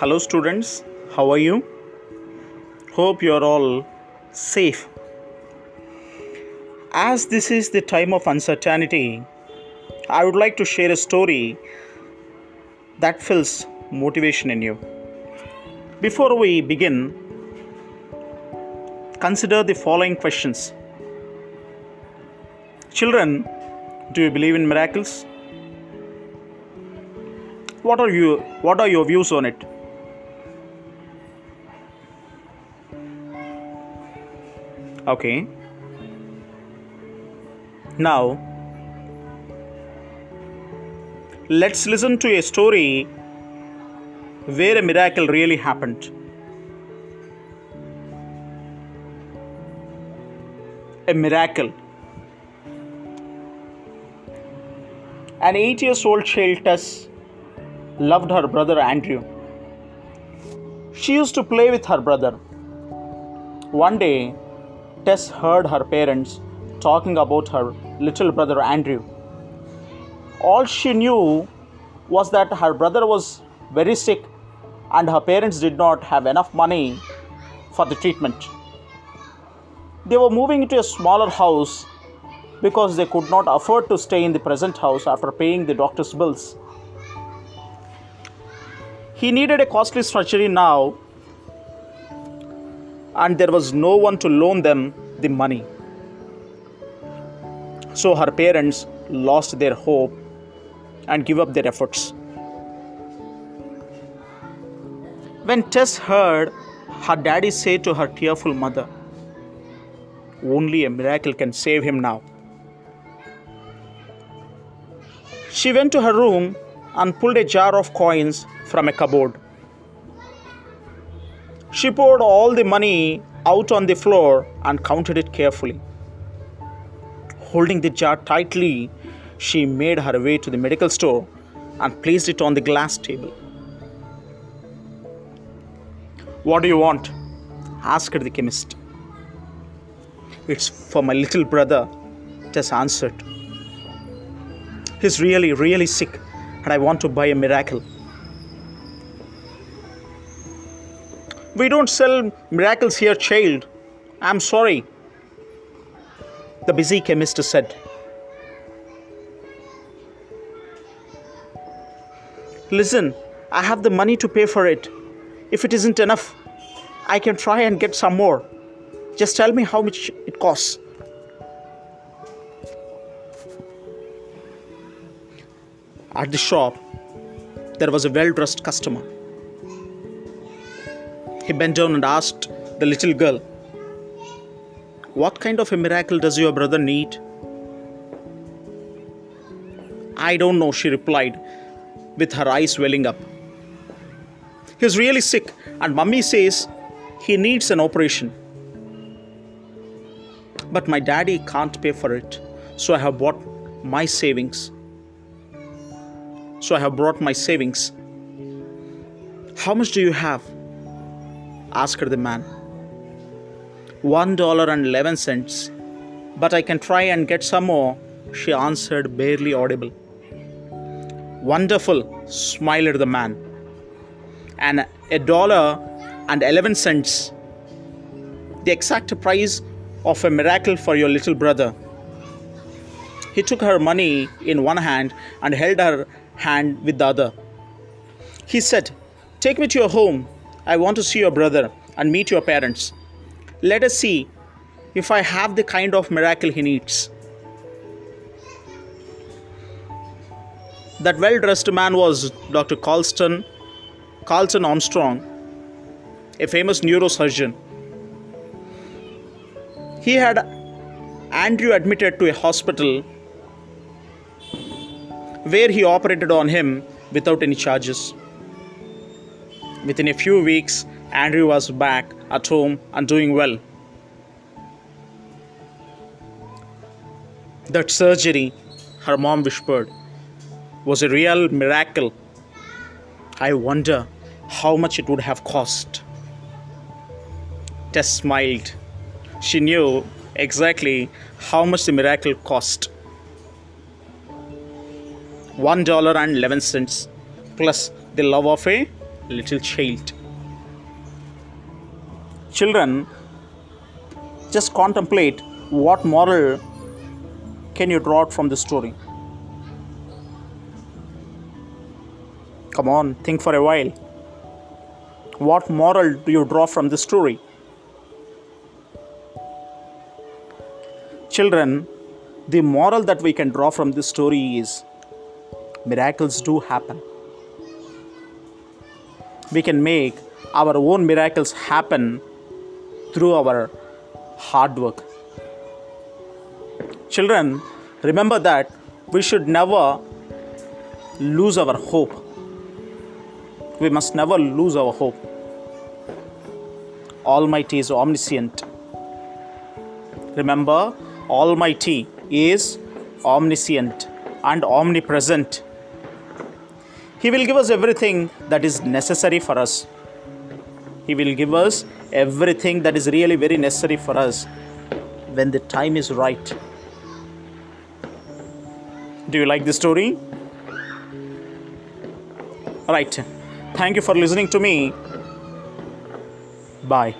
Hello, students. How are you? Hope you are all safe. As this is the time of uncertainty, I would like to share a story that fills motivation in you. Before we begin, consider the following questions Children, do you believe in miracles? What are you what are your views on it? Okay. Now, let's listen to a story where a miracle really happened. A miracle. An eight years old child Tess loved her brother Andrew. She used to play with her brother. One day, Tess heard her parents talking about her little brother Andrew. All she knew was that her brother was very sick and her parents did not have enough money for the treatment. They were moving into a smaller house because they could not afford to stay in the present house after paying the doctor's bills. He needed a costly surgery now, and there was no one to loan them the money. So her parents lost their hope and give up their efforts. When Tess heard her daddy say to her tearful mother, Only a miracle can save him now. She went to her room and pulled a jar of coins from a cupboard. She poured all the money out on the floor and counted it carefully. Holding the jar tightly, she made her way to the medical store and placed it on the glass table. What do you want? asked the chemist. It's for my little brother, Tess answered. He's really, really sick, and I want to buy a miracle. We don't sell miracles here, child. I'm sorry. The busy chemist said. Listen, I have the money to pay for it. If it isn't enough, I can try and get some more. Just tell me how much it costs. At the shop, there was a well dressed customer. He bent down and asked the little girl, What kind of a miracle does your brother need? I don't know, she replied, with her eyes welling up. He's really sick, and mummy says he needs an operation. But my daddy can't pay for it, so I have bought my savings. So I have brought my savings. How much do you have? asked the man. One dollar and eleven cents. But I can try and get some more, she answered, barely audible. Wonderful, smiled the man. And a dollar and eleven cents. The exact price of a miracle for your little brother. He took her money in one hand and held her hand with the other. He said, Take me to your home. I want to see your brother and meet your parents. Let us see if I have the kind of miracle he needs. That well dressed man was Dr. Carlston, Carlton Armstrong, a famous neurosurgeon. He had Andrew admitted to a hospital where he operated on him without any charges. Within a few weeks, Andrew was back at home and doing well. That surgery, her mom whispered, was a real miracle. I wonder how much it would have cost. Tess smiled. She knew exactly how much the miracle cost. One dollar and eleven cents plus the love of a little child. Children, just contemplate what moral can you draw out from the story. Come on, think for a while. What moral do you draw from this story? Children, the moral that we can draw from this story is miracles do happen. We can make our own miracles happen through our hard work. Children, remember that we should never lose our hope. We must never lose our hope. Almighty is omniscient. Remember, Almighty is omniscient and omnipresent. He will give us everything that is necessary for us. He will give us everything that is really very necessary for us when the time is right. Do you like the story? Right. Thank you for listening to me. Bye.